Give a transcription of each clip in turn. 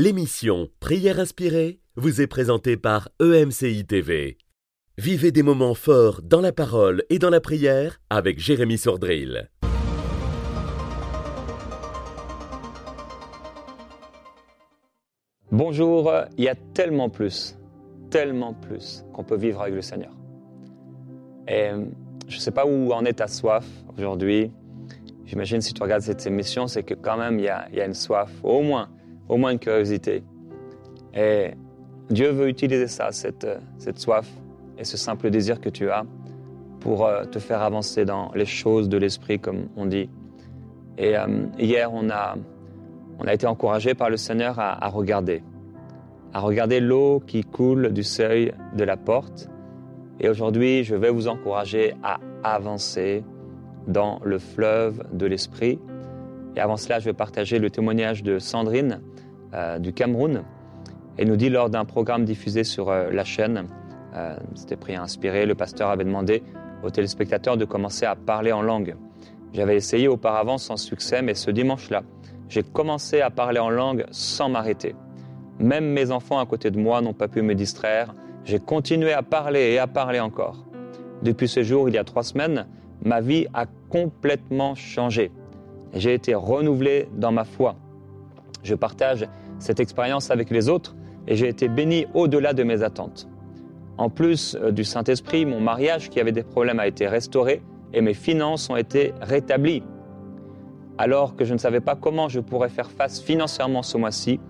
L'émission Prière inspirée vous est présentée par EMCI TV. Vivez des moments forts dans la parole et dans la prière avec Jérémy Sordrill. Bonjour, il y a tellement plus, tellement plus qu'on peut vivre avec le Seigneur. Et je ne sais pas où en est ta soif aujourd'hui. J'imagine si tu regardes cette émission, c'est que quand même il y, a, une soif, au moins, au moins une curiosité. Et Dieu veut utiliser ça, cette, cette soif et ce simple désir que tu as pour euh, te faire avancer dans les choses de l'esprit, comme on dit. Et euh, hier, on a, on a été encouragé par le Seigneur à regarder, à regarder l'eau qui coule du seuil de la porte. Et aujourd'hui, je vais vous encourager à avancer dans le fleuve de l'esprit. Et avant cela, je vais partager le témoignage de Sandrine euh, du Cameroun. Elle nous dit lors d'un programme diffusé sur euh, la chaîne, euh, c'était pris à inspirer, le pasteur avait demandé aux téléspectateurs de commencer à parler en langue. J'avais essayé auparavant sans succès, mais ce dimanche-là, j'ai commencé à parler en langue sans m'arrêter. Même mes enfants à côté de moi n'ont pas pu me distraire. J'ai continué à parler et à parler encore. Depuis ce jour, il y a trois semaines, ma vie a complètement changé. J'ai été renouvelé dans ma foi. Je partage cette expérience avec les autres et j'ai été béni au-delà de mes attentes. En plus euh, du Saint-Esprit, mon mariage qui avait des problèmes a été restauré et mes finances ont été rétablies. Alors que je ne savais pas comment je pourrais faire face financièrement ce mois-ci,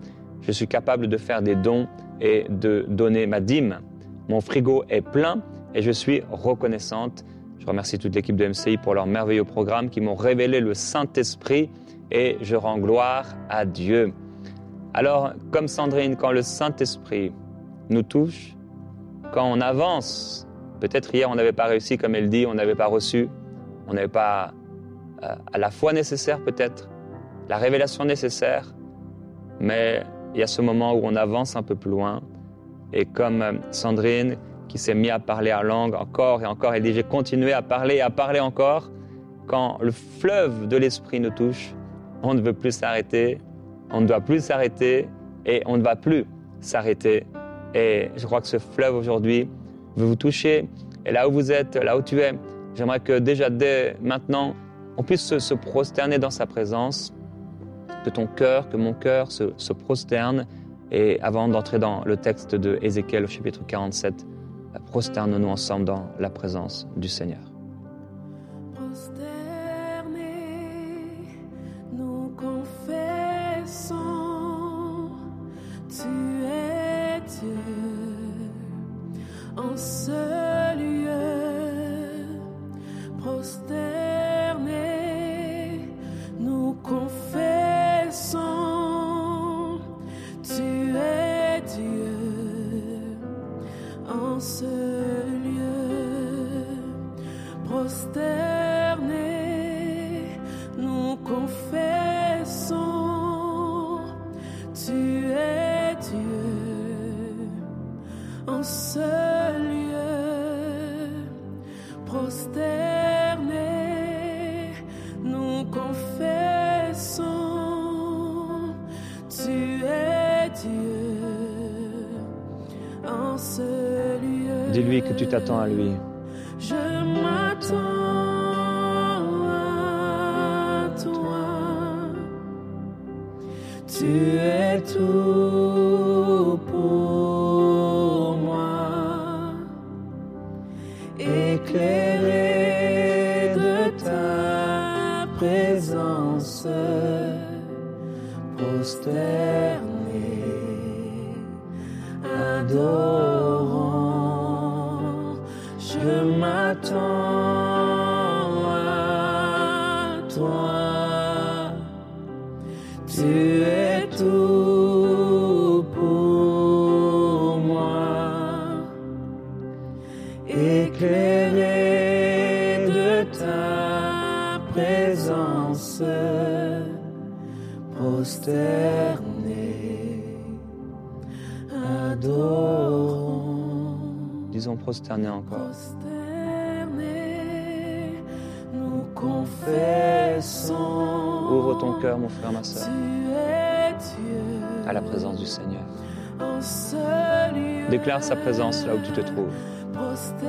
je suis capable de faire des dons et de donner ma dîme. Mon frigo est plein et je suis reconnaissante je remercie toute l'équipe de MCI pour leur merveilleux programme qui m'ont révélé le Saint-Esprit et je rends gloire à Dieu. Alors, comme Sandrine, quand le Saint-Esprit nous touche, quand on avance, peut-être hier on n'avait pas réussi comme elle dit, on n'avait pas reçu, on n'avait pas euh, la foi nécessaire peut-être, la révélation nécessaire, mais il y a ce moment où on avance un peu plus loin. Et comme euh, Sandrine, qui s'est mis à parler en langue encore et encore. Il dit, j'ai continué à parler et à parler encore. Quand le fleuve de l'esprit nous touche, on ne veut plus s'arrêter, on ne doit plus s'arrêter et on ne va plus s'arrêter. Et je crois que ce fleuve aujourd'hui veut vous toucher. Et là où vous êtes, là où tu es, j'aimerais que déjà dès maintenant, on puisse se, prosterner dans sa présence, que ton cœur, que mon cœur se, prosterne. Et avant d'entrer dans le texte de Ézéchiel au chapitre 47, prosternons-nous ensemble dans la présence du Seigneur. En tu t'attends à lui. Je m'attends. Tu es tout pour moi, éclairé de ta présence, Disons prosterné encore. Prosterné, nous confessons. Ouvre ton cœur, mon frère, ma soeur. à la présence du Seigneur. lieu. Déclare sa présence là où tu te trouves. Prosternés,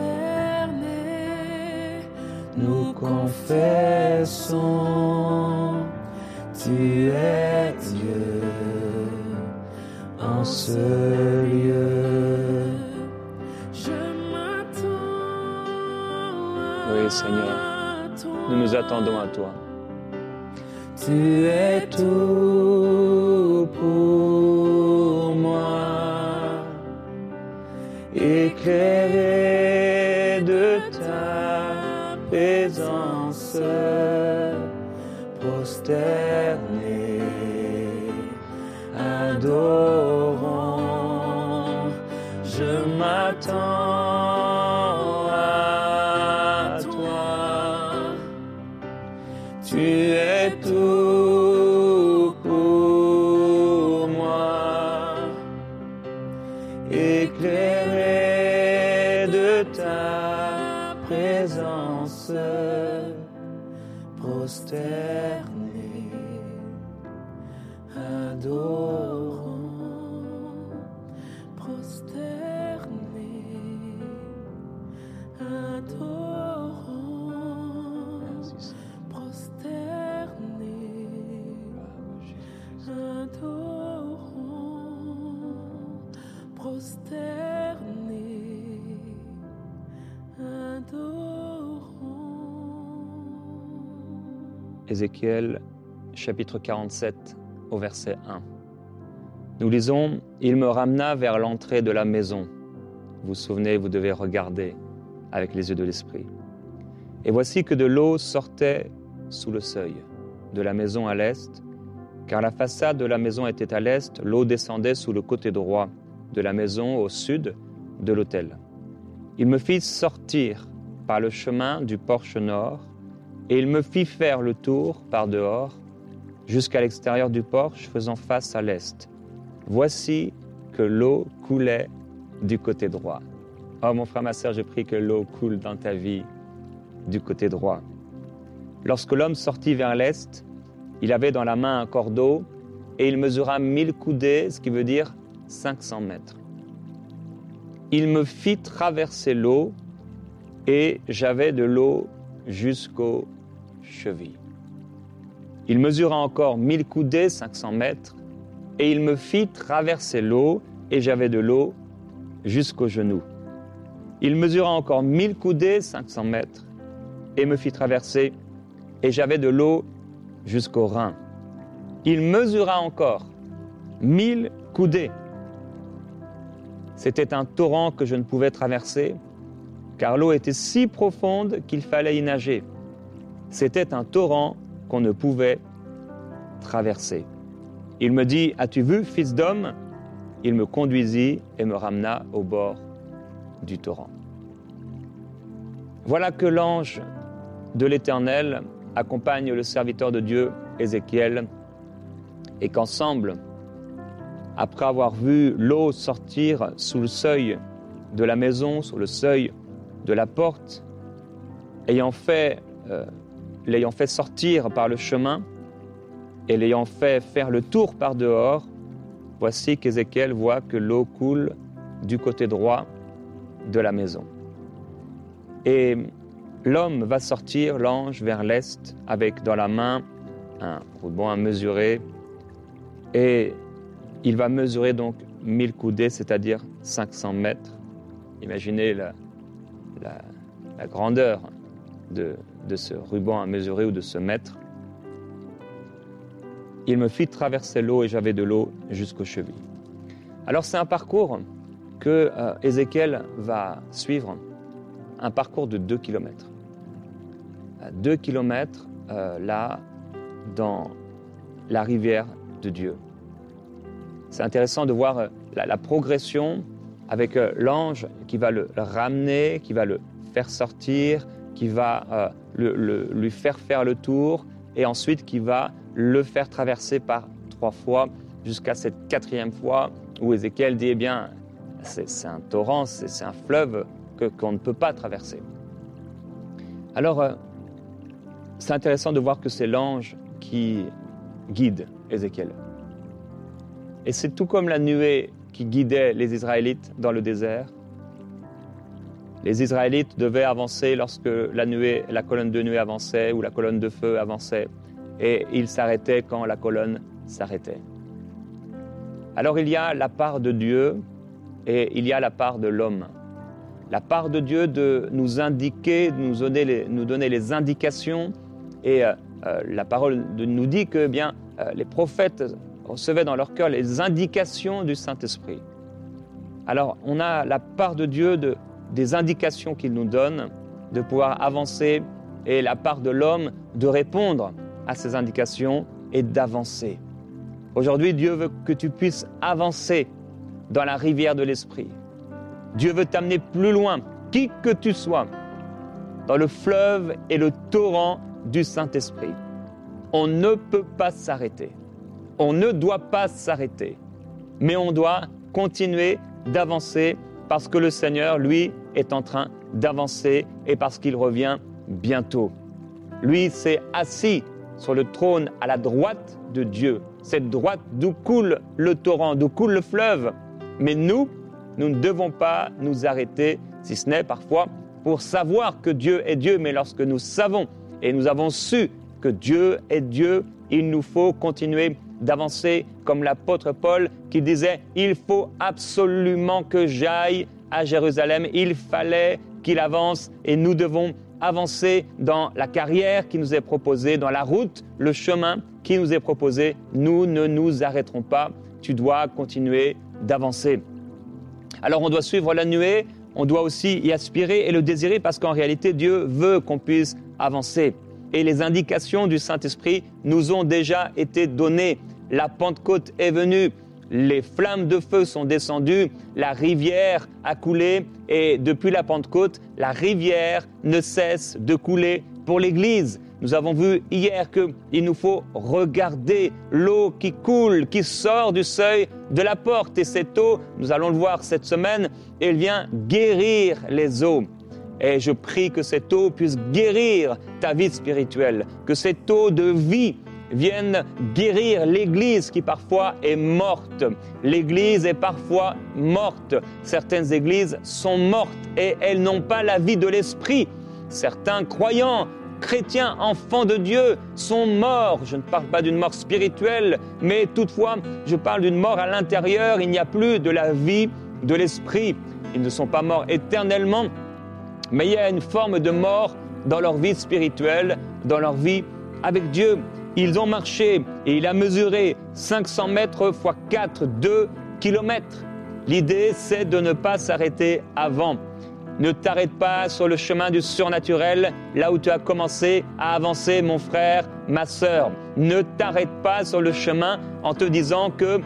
nous confessons, tu es Dieu en ce lieu. Seigneur. Nous nous attendons à toi. Tu es tout pour moi, éclairé de ta présence, prosterné, présence, prosterné, adorant, Ézéchiel chapitre 47 au verset 1. Nous lisons, Il me ramena vers l'entrée de la maison. Vous vous souvenez, vous devez regarder avec les yeux de l'esprit. Et voici que de l'eau sortait sous le seuil, de la maison à l'est, car la façade de la maison était à l'est, l'eau descendait sous le côté droit de la maison au sud de l'autel. Il me fit sortir par le chemin du porche nord, et il me fit faire le tour par dehors jusqu'à l'extérieur du porche faisant face à l'est. Voici que l'eau coulait du côté droit. Oh mon frère, ma sœur, je prie que l'eau coule dans ta vie du côté droit. Lorsque l'homme sortit vers l'est, il avait dans la main un cordeau et il mesura mille coudées, ce qui veut dire 500 mètres. Il me fit traverser l'eau et j'avais de l'eau jusqu'aux Il mesura encore mille coudées, 500 mètres, et il me fit traverser l'eau et j'avais de l'eau jusqu'aux genoux. Il mesura encore mille coudées, 500 mètres, et me fit traverser et j'avais de l'eau jusqu'aux reins. Il mesura encore mille coudées. C'était un torrent que je ne pouvais traverser, car l'eau était si profonde qu'il fallait y nager. C'était un torrent qu'on ne pouvait traverser. Il me dit, As-tu vu, fils d'homme? Il me conduisit et me ramena au bord du torrent. Voilà que l'ange de l'Éternel accompagne le serviteur de Dieu, Ézéchiel, et qu'ensemble, après avoir vu l'eau sortir sous le seuil de la maison, sur le seuil de la porte, ayant fait, euh, l'ayant fait sortir par le chemin et l'ayant fait faire le tour par dehors, voici qu'Ézéchiel voit que l'eau coule du côté droit de la maison. Et l'homme va sortir, l'ange, vers l'est, avec dans la main un ruban à mesurer, et il va mesurer donc 1000 coudées, c'est-à-dire 500 mètres. Imaginez la, la- la grandeur de, de ce ruban à mesurer ou de ce mètre. Il me fit traverser l'eau et j'avais de l'eau jusqu'aux chevilles. Alors c'est un parcours que euh, Ézéchiel va suivre, un parcours de 2 km. 2 km là, dans la rivière de Dieu. C'est intéressant de voir euh, la, progression avec euh, l'ange qui va le ramener, qui va le faire sortir, qui va euh, lui faire faire le tour et ensuite qui va le faire traverser par trois fois jusqu'à cette quatrième fois où Ézéchiel dit, eh bien, c'est un torrent, c'est un fleuve qu'on ne peut pas traverser. Alors, euh, c'est intéressant de voir que c'est l'ange qui guide Ézéchiel. Et c'est tout comme la nuée qui guidait les Israélites dans le désert. Les Israélites devaient avancer lorsque la, nuée, la colonne de nuée avançait ou la colonne de feu avançait, et ils s'arrêtaient quand la colonne s'arrêtait. Alors il y a la part de Dieu et il y a la part de l'homme. La part de Dieu de nous indiquer, de nous donner les, nous donner les indications, et euh, euh, la parole de nous dit que eh bien euh, les prophètes recevaient dans leur cœur les indications du Saint-Esprit. Alors on a la part de Dieu de, des indications qu'il nous donne, de pouvoir avancer, et la part de l'homme de répondre à ces indications et d'avancer. Aujourd'hui, Dieu veut que tu puisses avancer dans la rivière de l'Esprit. Dieu veut t'amener plus loin, qui que tu sois, dans le fleuve et le torrent du Saint-Esprit. On ne peut pas s'arrêter. On ne doit pas s'arrêter. Mais on doit continuer d'avancer parce que le Seigneur, lui, est en train d'avancer et parce qu'il revient bientôt. Lui s'est assis sur le trône à la droite de Dieu. Cette droite d'où coule le torrent, d'où coule le fleuve. Mais nous, nous ne devons pas nous arrêter, si ce n'est parfois pour savoir que Dieu est Dieu. Mais lorsque nous savons et nous avons su que Dieu est Dieu, il nous faut continuer d'avancer comme l'apôtre Paul qui disait, il faut absolument que j'aille à Jérusalem, il fallait qu'il avance et nous devons avancer dans la carrière qui nous est proposée, dans la route, le chemin qui nous est proposé. Nous ne nous arrêterons pas, tu dois continuer d'avancer. Alors on doit suivre la nuée, on doit aussi y aspirer et le désirer parce qu'en réalité Dieu veut qu'on puisse avancer. Et les indications du Saint-Esprit nous ont déjà été données. La Pentecôte est venue, les flammes de feu sont descendues, la rivière a coulé et depuis la Pentecôte, la rivière ne cesse de couler pour l'Église. Nous avons vu hier qu'il nous faut regarder l'eau qui coule, qui sort du seuil de la porte. Et cette eau, nous allons le voir cette semaine, elle vient guérir les eaux. Et je prie que cette eau puisse guérir ta vie spirituelle, que cette eau de vie vienne guérir l'Église qui parfois est morte. L'Église est parfois morte. Certaines églises sont mortes et elles n'ont pas la vie de l'Esprit. Certains croyants, chrétiens, enfants de Dieu sont morts. Je ne parle pas d'une mort spirituelle, mais toutefois, je parle d'une mort à l'intérieur. Il n'y a plus de la vie de l'Esprit. Ils ne sont pas morts éternellement, mais il y a une forme de mort dans leur vie spirituelle, dans leur vie avec Dieu. Ils ont marché et il a mesuré 500 mètres x 4, 2 kilomètres. L'idée, c'est de ne pas s'arrêter avant. Ne t'arrête pas sur le chemin du surnaturel, là où tu as commencé à avancer, mon frère, ma sœur. Ne t'arrête pas sur le chemin en te disant que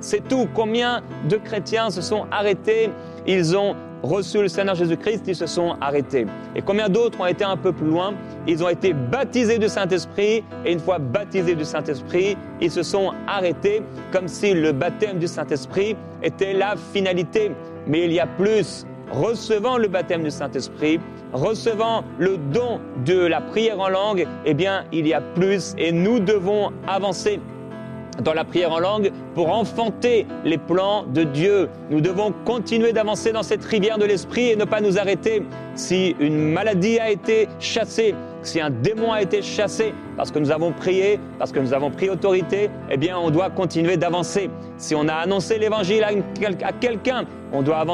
c'est tout. Combien de chrétiens se sont arrêtés? Ils ont reçu le Seigneur Jésus-Christ, ils se sont arrêtés. Et combien d'autres ont été un peu plus loin? Ils ont été baptisés du Saint-Esprit, et une fois baptisés du Saint-Esprit, ils se sont arrêtés comme si le baptême du Saint-Esprit était la finalité. Mais il y a plus. Recevant le baptême du Saint-Esprit, recevant le don de la prière en langue, eh bien, il y a plus et nous devons avancer dans la prière en langue pour enfanter les plans de Dieu. Nous devons continuer d'avancer dans cette rivière de l'esprit et ne pas nous arrêter. Si une maladie a été chassée, si un démon a été chassé parce que nous avons prié, parce que nous avons pris autorité, eh bien on doit continuer d'avancer. Si on a annoncé l'évangile à, quelqu'un, on doit,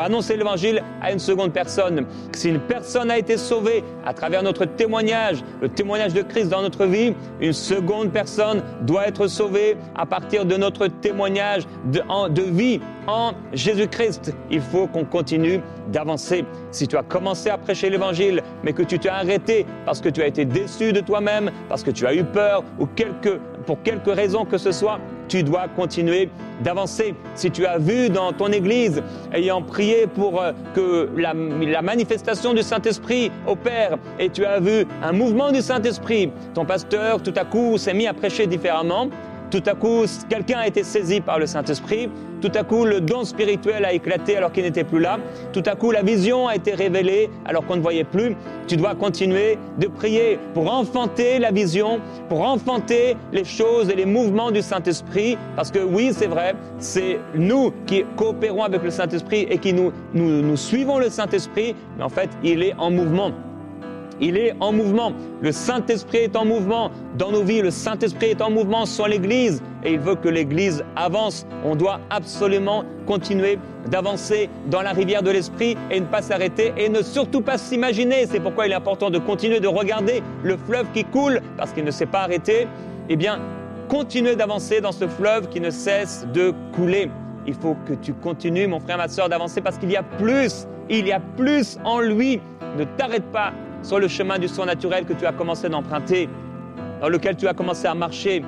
annoncer l'évangile à une seconde personne. Si une personne a été sauvée à travers notre témoignage, le témoignage de Christ dans notre vie, une seconde personne doit être sauvée à partir de notre témoignage de vie en Jésus-Christ. Il faut qu'on continue d'avancer. Si tu as commencé à prêcher l'évangile, mais que tu t'es arrêté parce que tu as été déçu de toi-même, parce que tu as eu peur ou quelque, pour quelque raison que ce soit, tu dois continuer d'avancer. Si tu as vu dans ton église, ayant prié pour euh, que la, la manifestation du Saint-Esprit opère, et tu as vu un mouvement du Saint-Esprit, ton pasteur tout à coup s'est mis à prêcher différemment, Tout à coup, quelqu'un a été saisi par le Saint-Esprit. Tout à coup, le don spirituel a éclaté alors qu'il n'était plus là. Tout à coup, la vision a été révélée alors qu'on ne voyait plus. Tu dois continuer de prier pour enfanter la vision, pour enfanter les choses et les mouvements du Saint-Esprit. Parce que oui, c'est vrai, c'est nous qui coopérons avec le Saint-Esprit et qui nous, nous, nous suivons le Saint-Esprit. Mais en fait, il est en mouvement. Il est en mouvement. Le Saint-Esprit est en mouvement. Dans nos vies, le Saint-Esprit est en mouvement sur l'Église et il veut que l'Église avance. On doit absolument continuer d'avancer dans la rivière de l'Esprit et ne pas s'arrêter et ne surtout pas s'imaginer. C'est pourquoi il est important de continuer de regarder le fleuve qui coule parce qu'il ne s'est pas arrêté. Eh bien, continuer d'avancer dans ce fleuve qui ne cesse de couler. Il faut que tu continues, mon frère, ma soeur, d'avancer parce qu'il y a plus. Il y a plus en lui. Ne t'arrête pas sur le chemin du surnaturel que tu as commencé d'emprunter, dans lequel tu as commencé à marcher.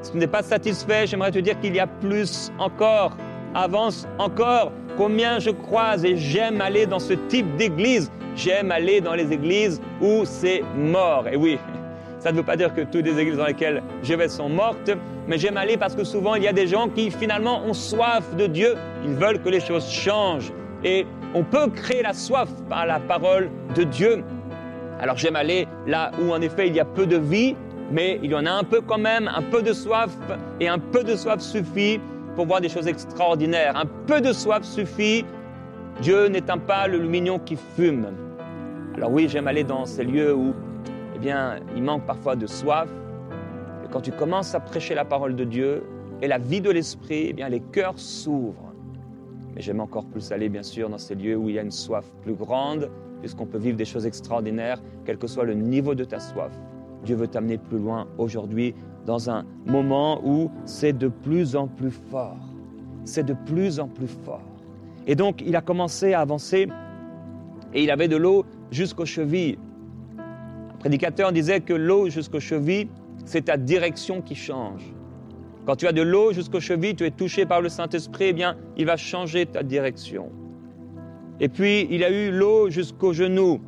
Si tu n'es pas satisfait, j'aimerais te dire qu'il y a plus encore. Avance encore. Combien je croise et j'aime aller dans ce type d'église. J'aime aller dans les églises où c'est mort. Et oui, ça ne veut pas dire que toutes les églises dans lesquelles je vais sont mortes, mais j'aime aller parce que souvent il y a des gens qui finalement ont soif de Dieu. Ils veulent que les choses changent. Et on peut créer la soif par la parole de Dieu. Alors j'aime aller là où en effet il y a peu de vie, mais il y en a un peu quand même, un peu de soif, et un peu de soif suffit pour voir des choses extraordinaires. Un peu de soif suffit. Dieu n'éteint pas le lumignon qui fume. Alors oui, j'aime aller dans ces lieux où, eh bien, il manque parfois de soif. Et quand tu commences à prêcher la parole de Dieu et la vie de l'esprit, eh bien, les cœurs s'ouvrent. Mais j'aime encore plus aller, bien sûr, dans ces lieux où il y a une soif plus grande, puisqu'on peut vivre des choses extraordinaires, quel que soit le niveau de ta soif. Dieu veut t'amener plus loin aujourd'hui, dans un moment où c'est de plus en plus fort. C'est de plus en plus fort. Et donc, il a commencé à avancer, et il avait de l'eau jusqu'aux chevilles. Un prédicateur disait que l'eau jusqu'aux chevilles, c'est ta direction qui change. Quand tu as de l'eau jusqu'aux chevilles, tu es touché par le Saint-Esprit, eh bien, il va changer ta direction. Et puis, il a eu l'eau jusqu'aux genoux.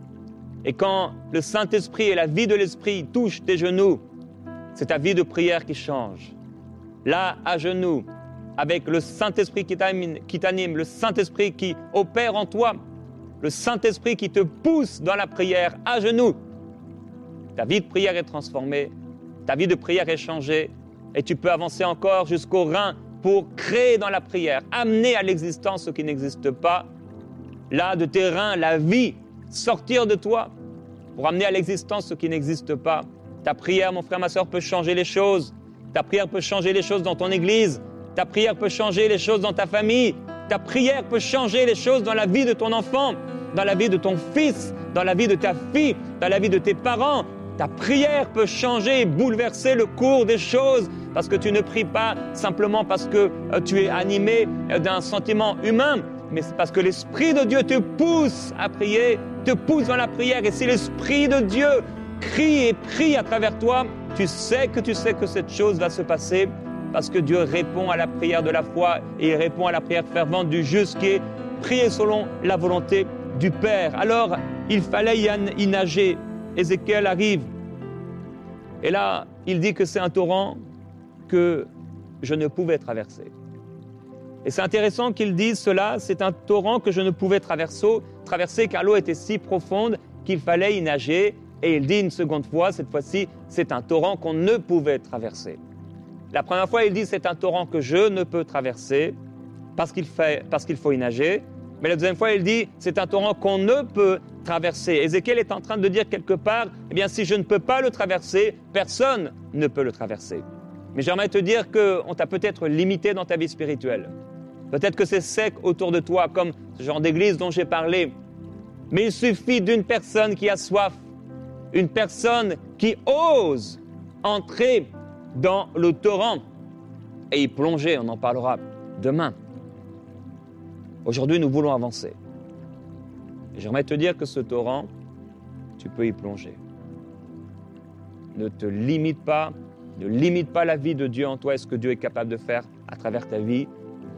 Et quand le Saint-Esprit et la vie de l'Esprit touchent tes genoux, c'est ta vie de prière qui change. Là, à genoux, avec le Saint-Esprit qui t'anime, le Saint-Esprit qui opère en toi, le Saint-Esprit qui te pousse dans la prière à genoux, ta vie de prière est transformée, ta vie de prière est changée, et tu peux avancer encore jusqu'au rein pour créer dans la prière, amener à l'existence ce qui n'existe pas. Là, de tes reins, la vie, sortir de toi pour amener à l'existence ce qui n'existe pas. Ta prière, mon frère, ma soeur, peut changer les choses. Ta prière peut changer les choses dans ton église. Ta prière peut changer les choses dans ta famille. Ta prière peut changer les choses dans la vie de ton enfant, dans la vie de ton fils, dans la vie de ta fille, dans la vie de tes parents. Ta prière peut changer et bouleverser le cours des choses parce que tu ne pries pas simplement parce que euh, tu es animé euh, d'un sentiment humain, mais parce que l'Esprit de Dieu te pousse à prier, te pousse dans la prière. Et si l'Esprit de Dieu crie et prie à travers toi, tu sais que tu sais que cette chose va se passer parce que Dieu répond à la prière de la foi et il répond à la prière fervente du juste qui est prier selon la volonté du Père. Alors, il fallait y nager. Ézéchiel arrive. Et là, il dit que c'est un torrent que je ne pouvais traverser. Et c'est intéressant qu'il dise cela, c'est un torrent que je ne pouvais traverser, car l'eau était si profonde qu'il fallait y nager. Et il dit une seconde fois, cette fois-ci, c'est un torrent qu'on ne pouvait traverser. La première fois, il dit c'est un torrent que je ne peux traverser parce qu'il parce qu'il faut y nager. Mais la deuxième fois, il dit c'est un torrent qu'on ne peut traverser. Ézéchiel est en train de dire quelque part, eh bien, si je ne peux pas le traverser, personne ne peut le traverser. Mais j'aimerais te dire qu'on t'a peut-être limité dans ta vie spirituelle. Peut-être que c'est sec autour de toi, comme ce genre d'église dont j'ai parlé. Mais il suffit d'une personne qui a soif, une personne qui ose entrer dans le torrent et y plonger. On en parlera demain. Aujourd'hui, nous voulons avancer. J'aimerais te dire que ce torrent, tu peux y plonger. Ne te limite pas ne limite pas la vie de Dieu en toi et ce que Dieu est capable de faire à travers ta vie,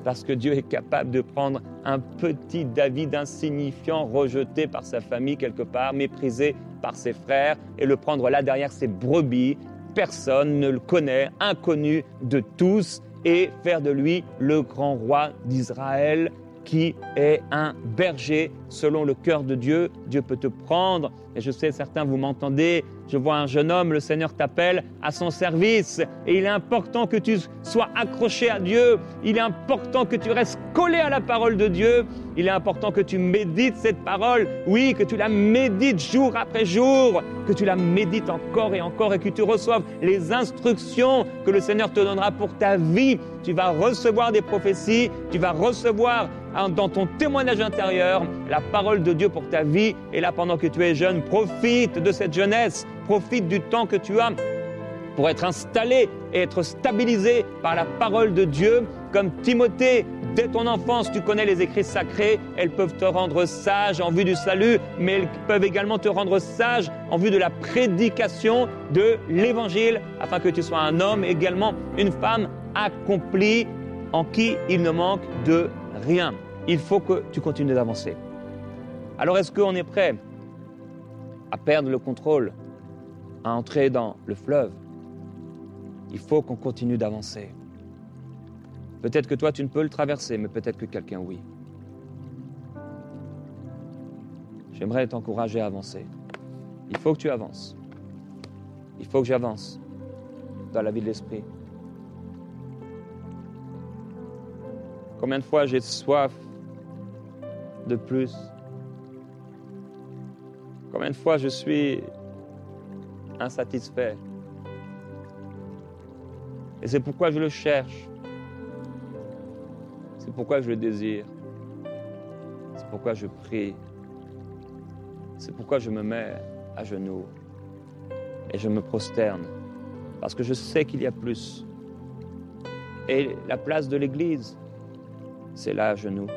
parce que Dieu est capable de prendre un petit David insignifiant, rejeté par sa famille quelque part, méprisé par ses frères, et le prendre là derrière ses brebis, personne ne le connaît, inconnu de tous, et faire de lui le grand roi d'Israël qui est un berger selon le cœur de Dieu. Dieu peut te prendre. Et je sais, certains, vous m'entendez, je vois un jeune homme, le Seigneur t'appelle à son service. Et il est important que tu sois accroché à Dieu. Il est important que tu restes collé à la parole de Dieu. Il est important que tu médites cette parole. Oui, que tu la médites jour après jour. Que tu la médites encore et encore et que tu reçoives les instructions que le Seigneur te donnera pour ta vie. Tu vas recevoir des prophéties. Tu vas recevoir dans ton témoignage intérieur la parole de Dieu pour ta vie. Et là, pendant que tu es jeune, profite de cette jeunesse, profite du temps que tu as pour être installé et être stabilisé par la parole de Dieu. Comme Timothée, dès ton enfance, tu connais les écrits sacrés, elles peuvent te rendre sage en vue du salut, mais elles peuvent également te rendre sage en vue de la prédication de l'évangile, afin que tu sois un homme, également une femme accomplie, en qui il ne manque de rien. Il faut que tu continues d'avancer. Alors est-ce qu'on est prêt à perdre le contrôle, à entrer dans le fleuve? Il faut qu'on continue d'avancer. Peut-être que toi, tu ne peux le traverser, mais peut-être que quelqu'un, oui. J'aimerais t'encourager à avancer. Il faut que tu avances. Il faut que j'avance dans la vie de l'esprit. Combien de fois j'ai soif de plus Combien de fois je suis insatisfait Et c'est pourquoi je le cherche. C'est pourquoi je le désire. C'est pourquoi je prie. C'est pourquoi je me mets à genoux et je me prosterne. Parce que je sais qu'il y a plus. Et la place de l'Église, c'est là à genoux.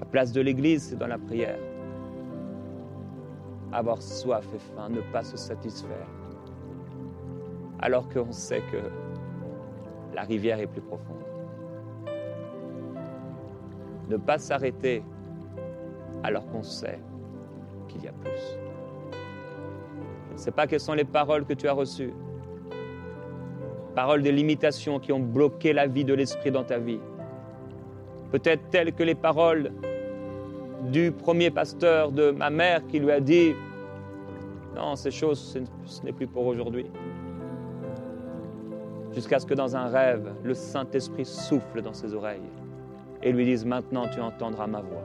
La place de l'Église, c'est dans la prière. Avoir soif et faim, ne pas se satisfaire. Alors qu'on sait que la rivière est plus profonde. Ne pas s'arrêter alors qu'on sait qu'il y a plus. Je ne sais pas quelles sont les paroles que tu as reçues. Paroles de limitation qui ont bloqué la vie de l'esprit dans ta vie. Peut-être telles que les paroles du premier pasteur de ma mère qui lui a dit Non, ces choses, ce n'est plus pour aujourd'hui. Jusqu'à ce que dans un rêve, le Saint-Esprit souffle dans ses oreilles et lui dise Maintenant tu entendras ma voix.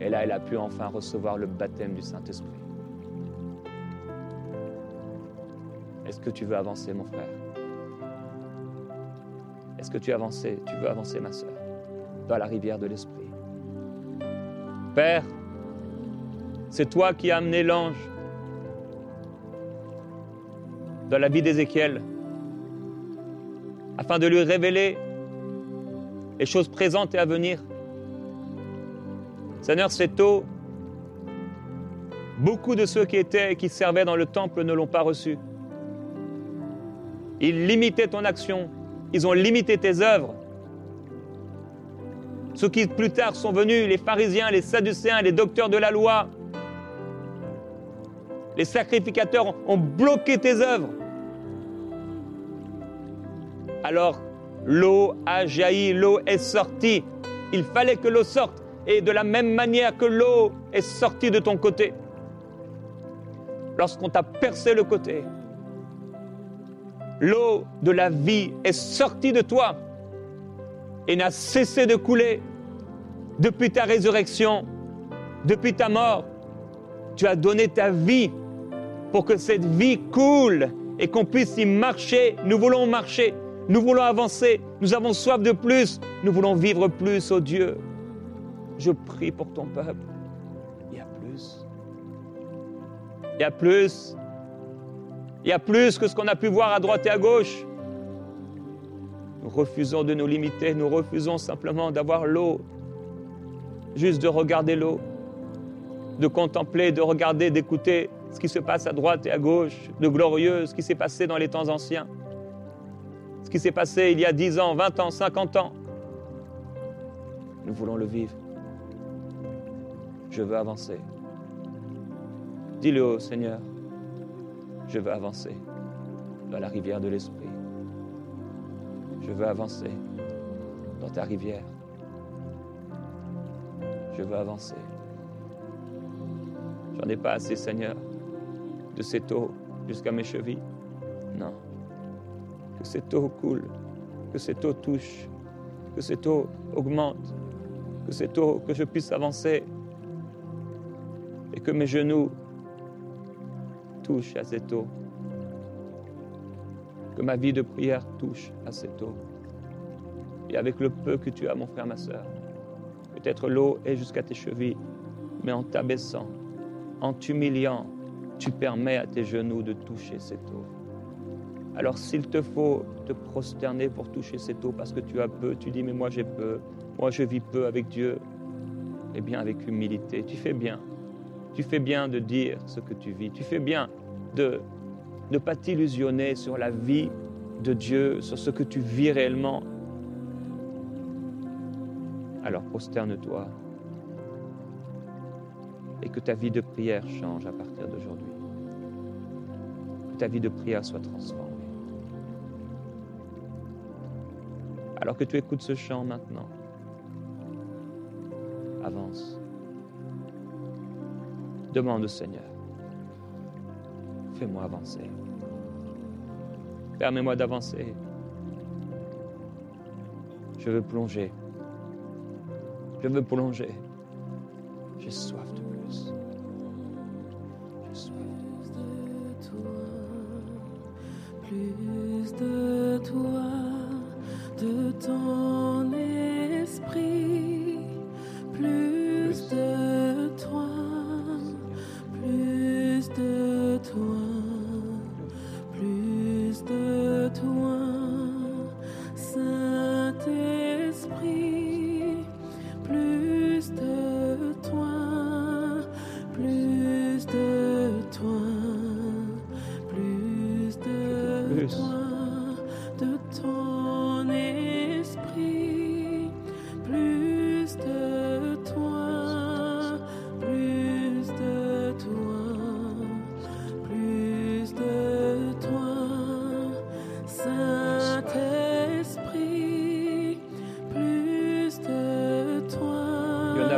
Et là, elle a pu enfin recevoir le baptême du Saint-Esprit. Est-ce que tu veux avancer, mon frère? Est-ce que tu veux avancer Tu veux avancer, ma soeur, dans la rivière de l'Esprit? Père, c'est toi qui as amené l'ange dans la vie d'Ézéchiel afin de lui révéler les choses présentes et à venir. Seigneur, c'est tôt. Beaucoup de ceux qui étaient et qui servaient dans le temple ne l'ont pas reçu. Ils limitaient ton action. Ils ont limité tes œuvres. Ceux qui plus tard sont venus, les pharisiens, les sadducéens, les docteurs de la loi, les sacrificateurs ont bloqué tes œuvres. Alors, l'eau a jailli, l'eau est sortie. Il fallait que l'eau sorte. Et de la même manière que l'eau est sortie de ton côté, lorsqu'on t'a percé le côté, l'eau de la vie est sortie de toi et n'a cessé de couler depuis ta résurrection, depuis ta mort. Tu as donné ta vie pour que cette vie coule et qu'on puisse y marcher. Nous voulons marcher, nous voulons avancer, nous avons soif de plus, nous voulons vivre plus, oh Dieu. Je prie pour ton peuple. Il y a plus. Il y a plus. Il y a plus que ce qu'on a pu voir à droite et à gauche. Nous refusons de nous limiter, nous refusons simplement d'avoir l'eau, juste de regarder l'eau, de contempler, de regarder, d'écouter ce qui se passe à droite et à gauche, de glorieux, ce qui s'est passé dans les temps anciens, ce qui s'est passé il y a 10 ans, 20 ans, 50 ans. Nous voulons le vivre. Je veux avancer. Dis-le au Seigneur. Je veux avancer dans la rivière de l'Esprit. Je veux avancer dans ta rivière. Je veux avancer. J'en ai pas assez, Seigneur, de cette eau jusqu'à mes chevilles. Non. Que cette eau coule, que cette eau touche, que cette eau augmente, que cette eau, que je puisse avancer et que mes genoux touchent à cette eau. Que ma vie de prière touche à cette eau. Et avec le peu que tu as, mon frère, ma soeur, peut-être l'eau est jusqu'à tes chevilles, mais en t'abaissant, en t'humiliant, tu permets à tes genoux de toucher cette eau. Alors s'il te faut te prosterner pour toucher cette eau parce que tu as peu, tu dis mais moi j'ai peu, moi je vis peu avec Dieu, eh bien avec humilité, tu fais bien. Tu fais bien de dire ce que tu vis. Tu fais bien de ne pas t'illusionner sur la vie de Dieu, sur ce que tu vis réellement. Alors prosterne-toi et que ta vie de prière change à partir d'aujourd'hui. Que ta vie de prière soit transformée. Alors que tu écoutes ce chant maintenant, avance. Demande au Seigneur, fais-moi avancer. Permets-moi d'avancer. Je veux plonger. Je veux plonger. J'ai soif de plus de toi,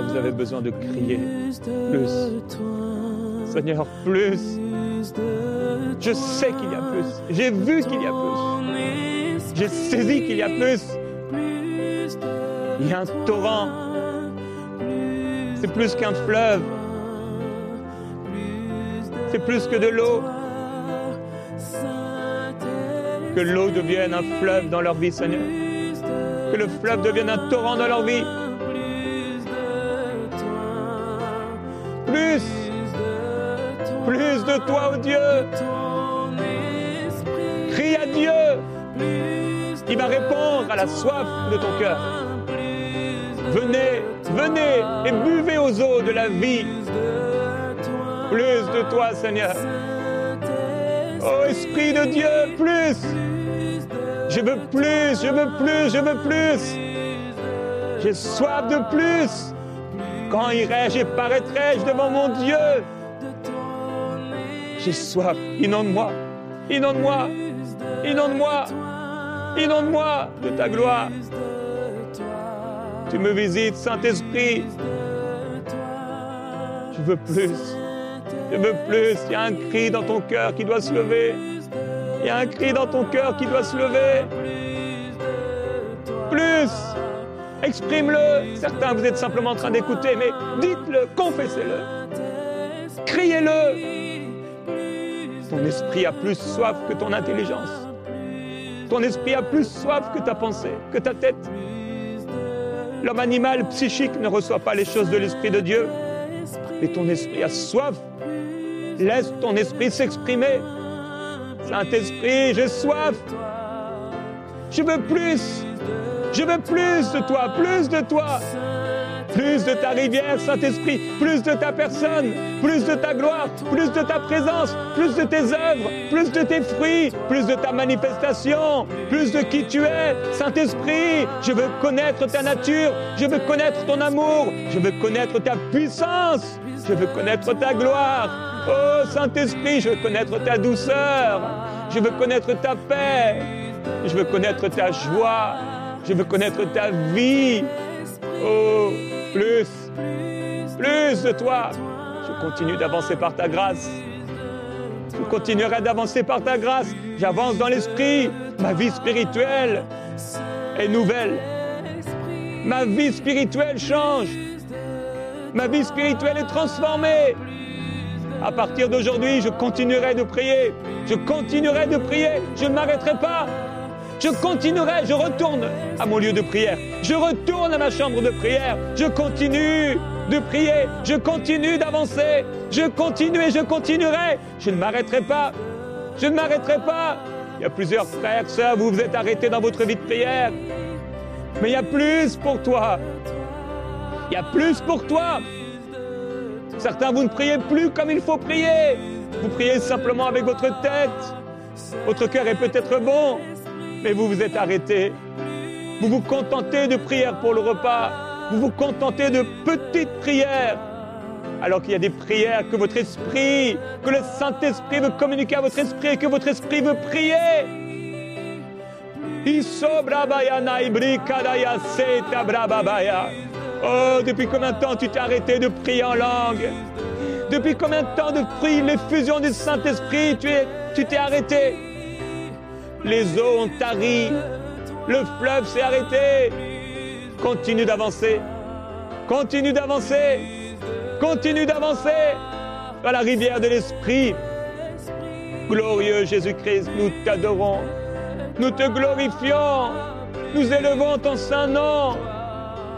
vous avez besoin de crier. Plus. Seigneur, plus. Je sais qu'il y a plus. J'ai vu qu'il y a plus. J'ai saisi qu'il y a plus. Il y a un torrent. C'est plus qu'un fleuve. C'est plus que de l'eau. Que l'eau devienne un fleuve dans leur vie, Seigneur. Que le fleuve devienne un torrent dans leur vie. Plus. Plus de toi, oh Dieu. Crie à Dieu. Il va répondre à la soif de ton cœur. Venez, venez et buvez aux eaux de la vie. Plus de toi, Seigneur. Oh Esprit de Dieu, plus. Je veux plus, je veux plus, je veux plus. J'ai soif de plus. Quand irai-je et paraîtrai-je devant mon Dieu? J'ai soif. Inonde-moi, inonde-moi, inonde-moi, inonde-moi de ta gloire. Tu me visites, Saint-Esprit. Je veux plus. Je veux plus. Il y a un cri dans ton cœur qui doit se lever. Il y a un cri dans ton cœur qui doit se lever. Plus. Exprime-le. Certains, vous êtes simplement en train d'écouter, mais dites-le, confessez-le. Criez-le. Ton esprit a plus soif que ton intelligence. Ton esprit a plus soif que ta pensée, que ta tête. L'homme animal psychique ne reçoit pas les choses de l'esprit de Dieu, mais ton esprit a soif. Laisse ton esprit s'exprimer. Saint-Esprit, j'ai soif. Je veux plus. Je veux plus de toi, plus de toi. Plus de ta rivière, Saint-Esprit, plus de ta personne, plus de ta gloire, plus de ta présence, plus de tes œuvres, plus de tes fruits, plus de ta manifestation, plus de qui tu es. Saint-Esprit, je veux connaître ta nature, je veux connaître ton amour, je veux connaître ta puissance, je veux connaître ta gloire. Oh Saint-Esprit, je veux connaître ta douceur. Je veux connaître ta paix. Je veux connaître ta joie. Je veux connaître ta vie. Oh, plus, plus de toi. Je continue d'avancer par ta grâce. Je continuerai d'avancer par ta grâce. J'avance dans l'esprit. Ma vie spirituelle est nouvelle. Ma vie spirituelle change. Ma vie spirituelle est transformée. À partir d'aujourd'hui, je continuerai de prier. Je continuerai de prier. Je ne m'arrêterai pas. Je continuerai, je retourne à mon lieu de prière. Je retourne à ma chambre de prière. Je continue de prier. Je continue d'avancer. Je continue et je continuerai. Je ne m'arrêterai pas. Je ne m'arrêterai pas. Il y a plusieurs frères, sœurs, vous vous êtes arrêtés dans votre vie de prière. Mais il y a plus pour toi. Il y a plus pour toi. Certains, vous ne priez plus comme il faut prier. Vous priez simplement avec votre tête. Votre cœur est peut-être bon, mais vous vous êtes arrêté. Vous vous contentez de prières pour le repas. Vous vous contentez de petites prières. Alors qu'il y a des prières que votre esprit, que le Saint-Esprit veut communiquer à votre esprit et que votre esprit veut prier. Oh, depuis combien de temps tu t'es arrêté de prier en langue? Depuis combien de temps de prier l'effusion du Saint-Esprit tu es, tu t'es arrêté? Les eaux ont tari, le fleuve s'est arrêté. Continue d'avancer, continue d'avancer, continue d'avancer vers la rivière de l'Esprit. Glorieux Jésus-Christ, nous t'adorons, nous te glorifions, nous élevons ton saint nom.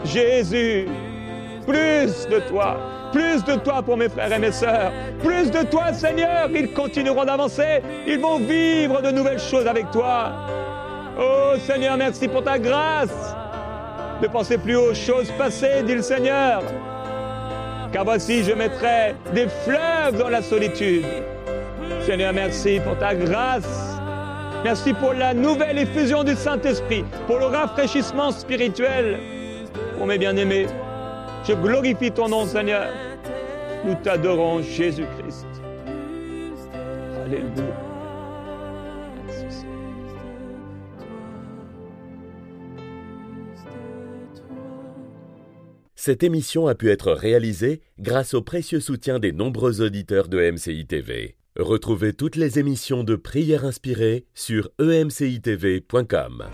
Jésus, plus de toi, plus de toi pour mes frères et mes sœurs, plus de toi Seigneur, ils continueront d'avancer, ils vont vivre de nouvelles choses avec toi. Oh Seigneur, merci pour ta grâce. Ne pensez plus aux choses passées, dit le Seigneur. Car voici, je mettrai des fleuves dans la solitude. Seigneur, merci pour ta grâce. Merci pour la nouvelle effusion du Saint-Esprit, pour le rafraîchissement spirituel. Pour mes bien-aimés, je glorifie ton nom, Seigneur. Nous t'adorons, Jésus-Christ. Alléluia. Cette émission a pu être réalisée grâce au précieux soutien des nombreux auditeurs de MCI TV. Retrouvez toutes les émissions de prières inspirées sur emcitv.com.